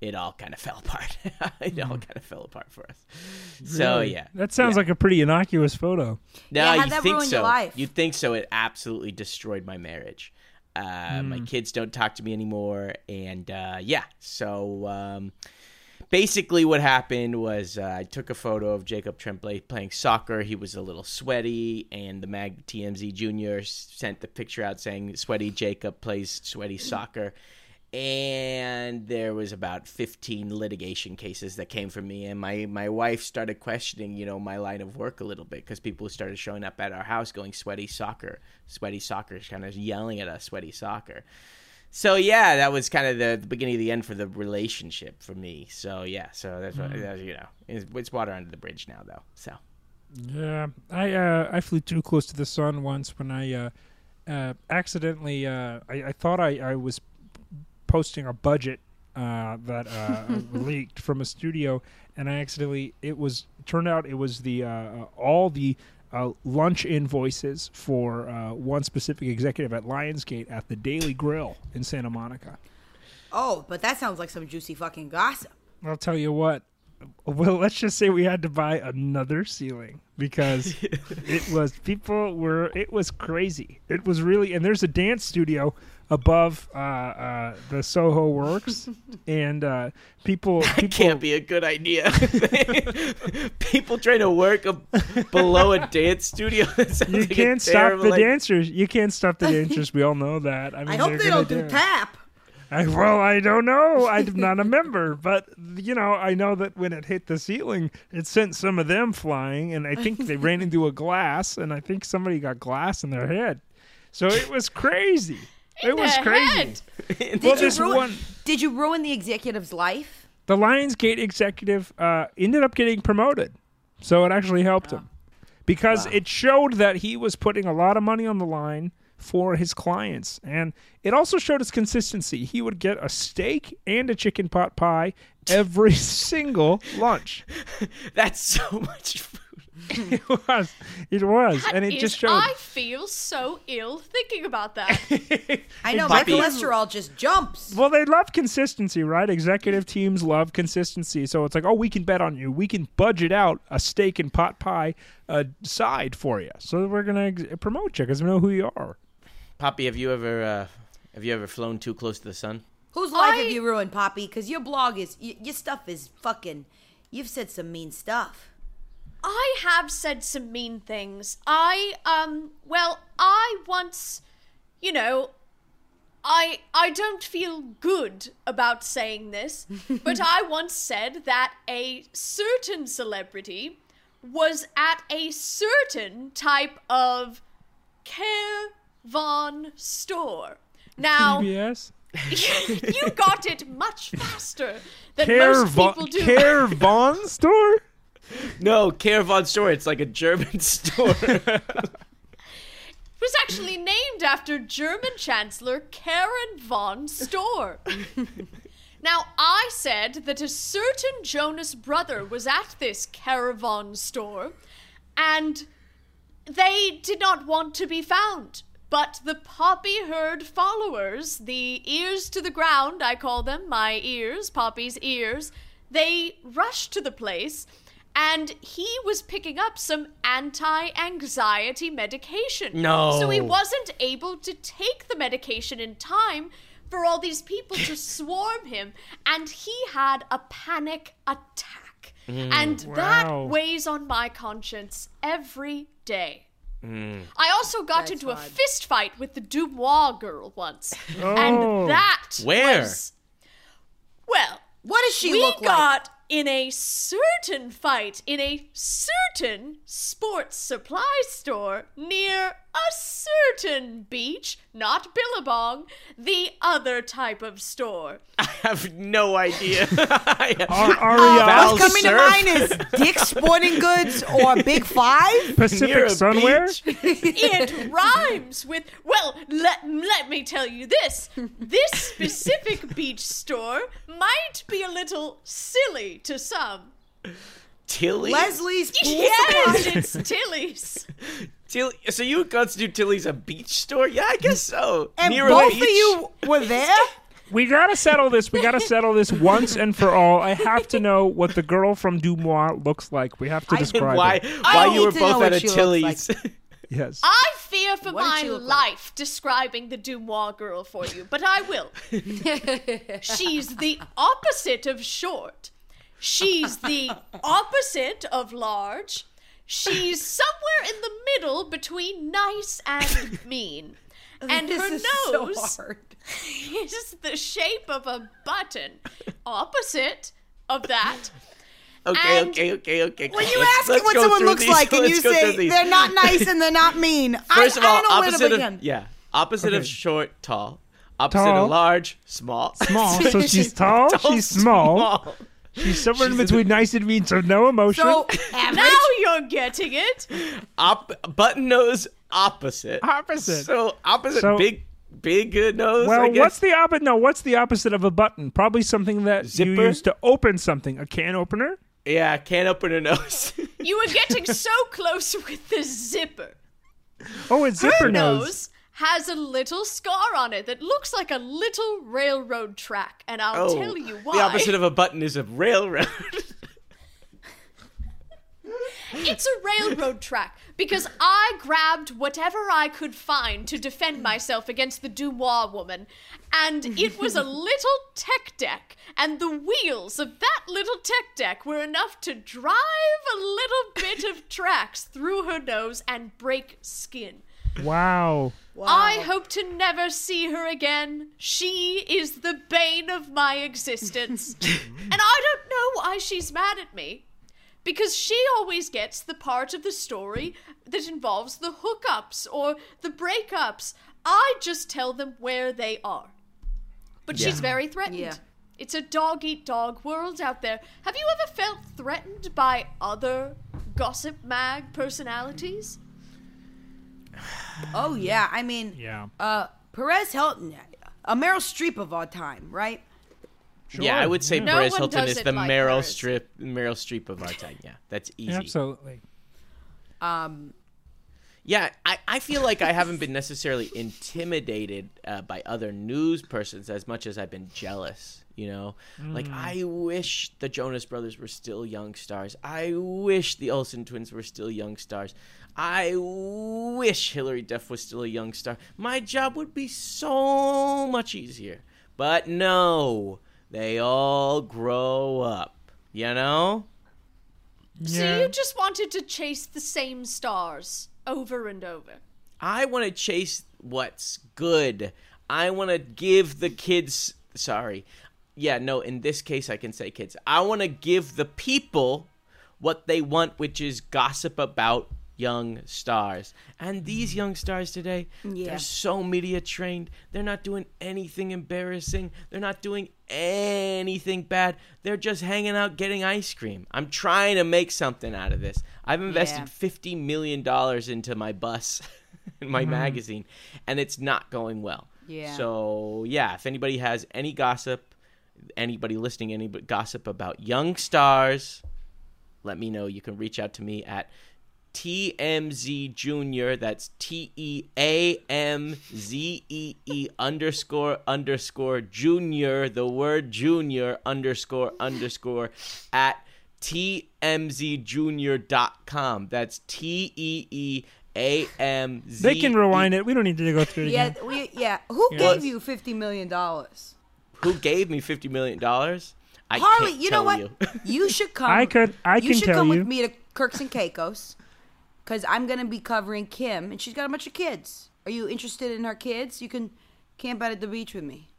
it all kind of fell apart. it all kind of fell apart for us. So yeah, That sounds Yeah. like a pretty innocuous photo. No, Yeah, how'd you that think so? You think so? It absolutely destroyed my marriage. Uh, My kids don't talk to me anymore, and uh, yeah. So um, basically, what happened was uh, I took a photo of Jacob Tremblay playing soccer. He was a little sweaty, and the mag TMZ Junior sent the picture out saying "Sweaty Jacob plays sweaty soccer." and there was about 15 litigation cases that came from me and my my wife started questioning you know my line of work a little bit because people started showing up at our house going sweaty soccer sweaty soccer kind of yelling at us sweaty soccer so yeah that was kind of the, the beginning of the end for the relationship for me. So yeah so that's what that's, you know it's, it's water under the bridge now though so. Yeah, I uh, I flew too close to the sun once when I uh, uh, accidentally uh, I, I thought I, I was posting a budget uh, that uh, leaked from a studio, and I accidentally it was turned out it was the all the uh, lunch invoices for uh, one specific executive at Lionsgate at the Daily Grill in Santa Monica. Oh, but that sounds like some juicy fucking gossip. I'll tell you what. Well, let's just say we had to buy another ceiling because it was people were it was crazy. It was really and there's a dance studio above uh, uh, the Soho Works and uh, people people it can't be a good idea people trying to work a, below a dance studio you like can't stop the idea. dancers. You can't stop the dancers. We all know that. I mean, I hope they don't do tap. I, well, I don't know. I'm not a member, but you know, I know that when it hit the ceiling, it sent some of them flying, and I think they ran into a glass, and I think somebody got glass in their head. So it was crazy. It was crazy. head. Well, you this ruin- one, Did you ruin the executive's life? the Lionsgate executive uh, ended up getting promoted, so it actually helped him because it showed that he was putting a lot of money on the line for his clients, and it also showed his consistency. He would get a steak and a chicken pot pie every single lunch. that's so much food It was, it was, and it Is- just showed. I feel so ill thinking about that. I know my cholesterol just jumps. Well, they love consistency, right? Executive teams love consistency. So it's like, oh, we can bet on you. We can budget out a steak and pot pie uh, side for you. So we're gonna ex- promote you because we know who you are. poppy have you ever uh, have you ever flown too close to the sun Whose life I- have you ruined, Poppy? Because your blog is y- your stuff is fucking. You've said some mean stuff. I have said some mean things. I um well, I once you know I I don't feel good about saying this, but I once said that a certain celebrity was at a certain type of Care Von store. Now, PBS. you got it much faster than Care most Von, people do. Care Von store. no caravan store it's like a german store It was actually named after German Chancellor Karen von Storr. now, I said that a certain Jonas brother was at this caravan store, and they did not want to be found. But the Poppy Herd followers, the ears to the ground, I call them, my ears, Poppy's ears, they rushed to the place and he was picking up some anti anxiety medication. No. So he wasn't able to take the medication in time for all these people to swarm him, and he had a panic attack. Mm. And Wow. that weighs on my conscience every day. Mm. I also got That's into a odd. fist fight with the Dubois girl once. Oh. And that Where? was well, What does she we look like? got in a certain fight in a certain sports supply store near a certain beach, not Billabong, the other type of store. i have no idea Ar- Uh, what's coming Surf. to mind is Dick's Sporting Goods or Big Five. Pacific a Sunwear. It rhymes with well, let let me tell you this. This specific beach store might be a little silly to some. tilly Leslie's pool Yes, it's Tilly's. Till- so you constitute Tilly's a beach store? Yeah, I guess so. And Near a both of you were there? We gotta settle this. We gotta settle this once and for all. I have to know what the girl from Dumois looks like. We have to I- describe why? it. Why need you were both at a she looks Tilly's? Yes. I fear for What my she look like? life describing the Dumois girl for you, but I will. She's the opposite of short. She's the opposite of large. She's somewhere in the middle between nice and mean. And This her is so nose hard. is the shape of a button. Opposite of that. okay, And okay, okay, okay. When you Let's- ask let's what someone looks these. like and you say they're not nice and they're not mean, First I, of all, I don't know where to opposite begin. of yeah, opposite of short, tall. Opposite Tall. of large, small. Small. So she's tall, Tall, she's small. small. She's somewhere in She's in between nice and mean, so no emotion. So. Now you're getting it. Op- button nose opposite. Opposite. So opposite So- big big good nose. I well, guess. what's the opposite? No, what's the opposite of a button? Probably something that you use to open something. A can opener. yeah, can't open a nose. You were getting so close with the zipper. Oh, it's zipper Her nose. nose has a little scar on it that looks like a little railroad track, and I'll oh, tell you why. the opposite of a button is a railroad. It's a railroad track because I grabbed whatever I could find to defend myself against the Dumois woman, and it was a little tech deck, and the wheels of that little tech deck were enough to drive a little bit of tracks through her nose and break skin. Wow. I hope to never see her again. She is the bane of my existence. and I don't know why she's mad at me. Because she always gets the part of the story that involves the hookups or the breakups. I just tell them where they are. But Yeah. she's very threatened. Yeah. It's a dog eat dog world out there. Have you ever felt threatened by other Gossip Mag personalities? Oh yeah, I mean, Yeah. uh, Perez Hilton, a Meryl Streep of our time, right? yeah, I would say yeah. No Perez one Hilton is the like Meryl. Streep, Meryl Streep of our time. Yeah, that's easy. Absolutely. Um, Yeah, I, I feel like I haven't been necessarily intimidated uh, by other news persons as much as I've been jealous. You know, like I wish the Jonas Brothers were still young stars. I wish the Olsen twins were still young stars. I wish Hilary Duff was still a young star. My job would be so much easier. But no, they all grow up. You know? So you just wanted to chase the same stars over and over. I want to chase what's good. I want to give the kids. Sorry. Yeah, no, in this case, I can say kids. I want to give the people what they want, which is gossip about young stars. And these young stars today, Yeah. they're so media trained. They're not doing anything embarrassing. They're not doing anything bad. They're just hanging out getting ice cream. I'm trying to make something out of this. I've invested Yeah. $50 million into my bus in my mm-hmm. magazine, and it's not going well. Yeah. So, yeah, if anybody has any gossip, anybody listening, any gossip about young stars, let me know. You can reach out to me at TMZ Junior. That's T E A M Z E E underscore underscore Junior. The word Junior underscore underscore at TMZJunior.com. That's T E E A M Z. They can rewind it. We don't need to go through it yeah, again. we, yeah. Who Yeah. gave you fifty million dollars? Who gave me $50 million? I Harley, can't you know what? you. You should come. I could- I you can should tell come you. with me to Kirks and Caicos, because I'm gonna be covering Kim, and she's got a bunch of kids. Are you interested in her kids? You can camp out at the beach with me.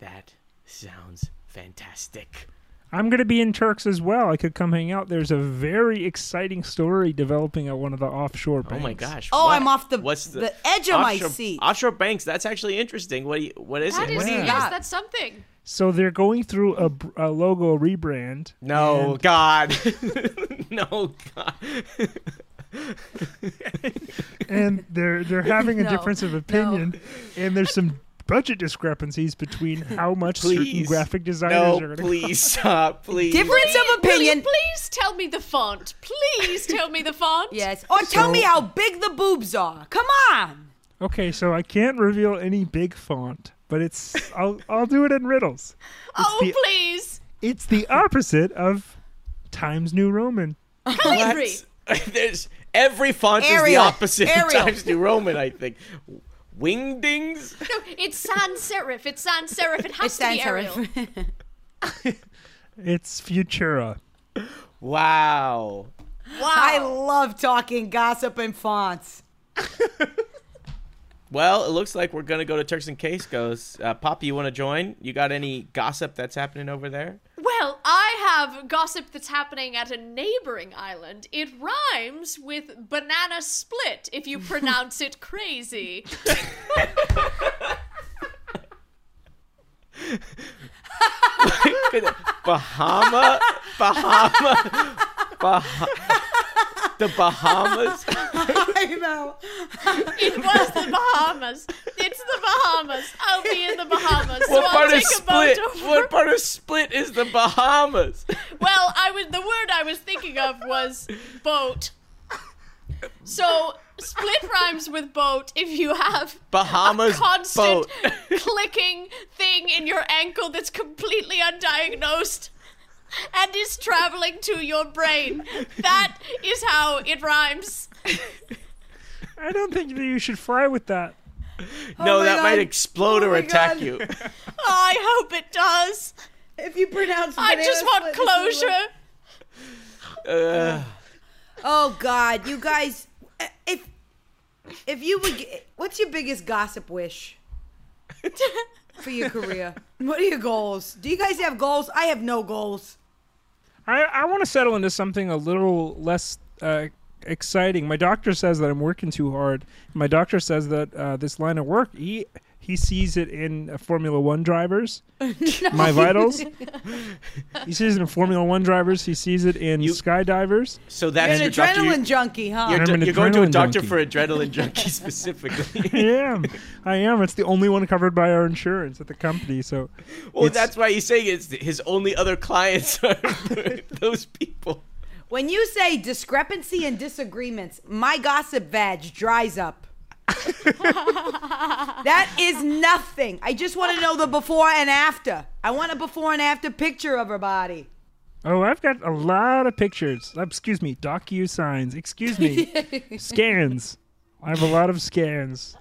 that sounds fantastic. I'm going to be in Turks as well. I could come hang out. There's a very exciting story developing at one of the offshore banks. Oh my gosh! Oh, what- I'm off the- what's the, the edge of my seat. Offshore banks. That's actually interesting. What do you, What is That it? is, do you yes, got? that's something. So they're going through a, a logo rebrand. no, and- God, no, God. and they're they're having a No, difference of opinion and there's some budget discrepancies between how much certain graphic designers no, are going to please stop, please. Difference of opinion. please tell me the font. Please tell me the font. Yes. Oh, or tell So- me how big the boobs are. Come on. Okay, so I can't reveal any big font, but it's I'll I'll do it in riddles. Oh, the- please. It's the opposite of Times New Roman. Calibri. What? There's every font is the Arial. opposite of Arial. Times New Roman. I think. Wingdings. No, it's sans serif. It's sans serif. It has It's to be Arial. serif. It's Futura. Wow. Wow. I love talking gossip and fonts. Well, it looks like we're gonna go to Turks and Caicos. Uh, Poppy, you want to join? You got any gossip that's happening over there? Well, I have gossip that's happening at a neighboring island. It rhymes with banana split if you pronounce it crazy. Bahama, Bahama, Bahama, the Bahamas. I know. It was the Bahamas. It's the Bahamas. I'll be in the Bahamas. So What I'll part of split? What part of split is the Bahamas? Well, I was the word I was thinking of was boat. So split rhymes with boat if you have Bahamas constant boat. clicking thing in your ankle that's completely undiagnosed and is traveling to your brain. That is how it rhymes. I don't think that you should fry with that. No, my that might explode Oh or attack God. you. I hope it does. If you pronounce it. I just want split, this is what- closure. Uh, Oh God, you guys, if if you would, get, what's your biggest gossip wish for your career? What are your goals? Do you guys have goals? I have no goals. I, I want to settle into something a little less uh, exciting. My doctor says that I'm working too hard. My doctor says that uh, this line of work, he he sees it in uh, Formula One drivers. My vitals. he sees it in Formula One drivers. He sees it in You- skydivers. so You're that's an your doctor. adrenaline You're, junkie, huh? you're, I'm an you're going to a adrenaline doctor junkie. for adrenaline junkie specifically. I am. I am. It's the only one covered by our insurance at the company. So well, It's- that's why he's saying it's his only other clients are those people. When you say discrepancy and disagreements, my gossip vag dries up. that is nothing. I just want to know the before and after. I want a before and after picture of her body. Oh, I've got a lot of pictures. Uh, Excuse me, DocuSigns. Excuse me, scans. I have a lot of scans,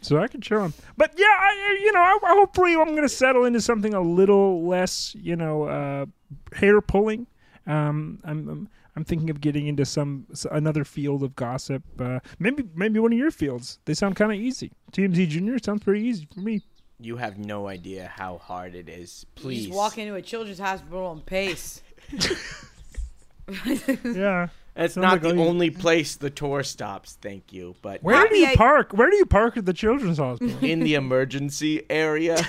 so I can show them. But yeah, I, I- you know, I, I hopefully I'm going to settle into something a little less, you know, uh, hair pulling. Um, I'm, I'm I'm thinking of getting into some another field of gossip. Uh, maybe maybe one of your fields. They sound kind of easy. TMZ Junior sounds pretty easy for me. You have no idea how hard it is. Please Just walk into a children's hospital and pace. Yeah. It's not like the you- only place the tour stops. Thank you, but Where do you I- park? Where do you park at the children's hospital? in the emergency area,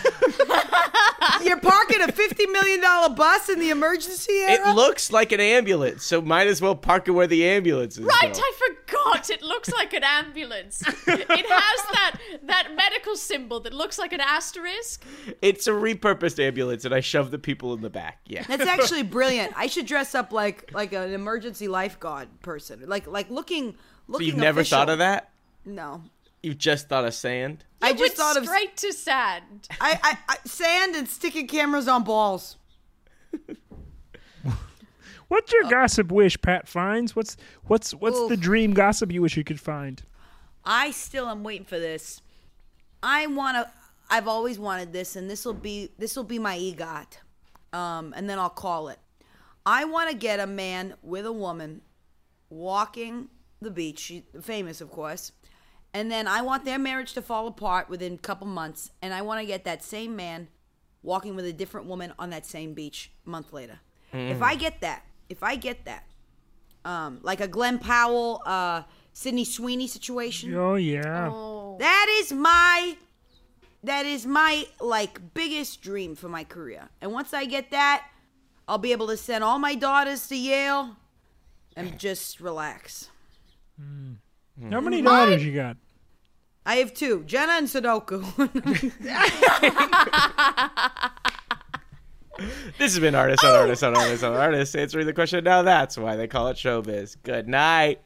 You're parking a fifty million dollar bus in the emergency area? it looks like an ambulance. So might as well park it where the ambulance is. Right, go. I forgot. It looks like an ambulance. It has that that medical symbol that looks like an asterisk. It's a repurposed ambulance, and I shove the people in the back. Yeah. That's actually brilliant. I should dress up like like an emergency lifeguard person, like like looking So looking. you've never thought of that? No, You just thought of sand? I You just went thought of straight to sand. I, I, I sand and sticking cameras on balls. What's your gossip wish, Pat finds? What's what's what's the dream gossip you wish you could find? I still am waiting for this. I want to. I've always wanted this, and this will be this will be my EGOT, um, and then I'll call it. I want to get a man with a woman walking the beach, she, famous of course, and then I want their marriage to fall apart within a couple months, and I want to get that same man walking with a different woman on that same beach a month later. If I get that, if I get that, um, like a Glen Powell, uh, Sydney Sweeney situation. Oh yeah. That is my that is my like biggest dream for my career. And once I get that, I'll be able to send all my daughters to Yale and just relax. Hmm. How many daughters you got? I have two Jenna and Sudoku. This has been Artist on Artist on Artist on Artist answering the question. Now that's why they call it showbiz. Good night.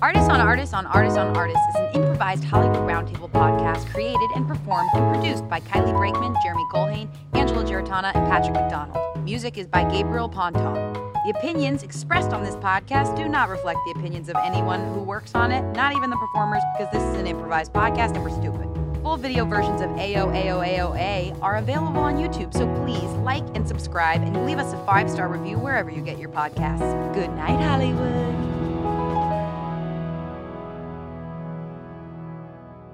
Artists on Artists on Artists on Artists is an improvised Hollywood Roundtable podcast created and performed and produced by Kylie Brakeman, Jeremy Culhane, Angela Giarratana, and Patrick McDonald. Music is by Gabriel Ponton. The opinions expressed on this podcast do not reflect the opinions of anyone who works on it, not even the performers, because this is an improvised podcast and we're stupid. Full video versions of AOAOAOA are available on YouTube, so please like and subscribe and leave us a five star review wherever you get your podcasts. Good night, Hollywood.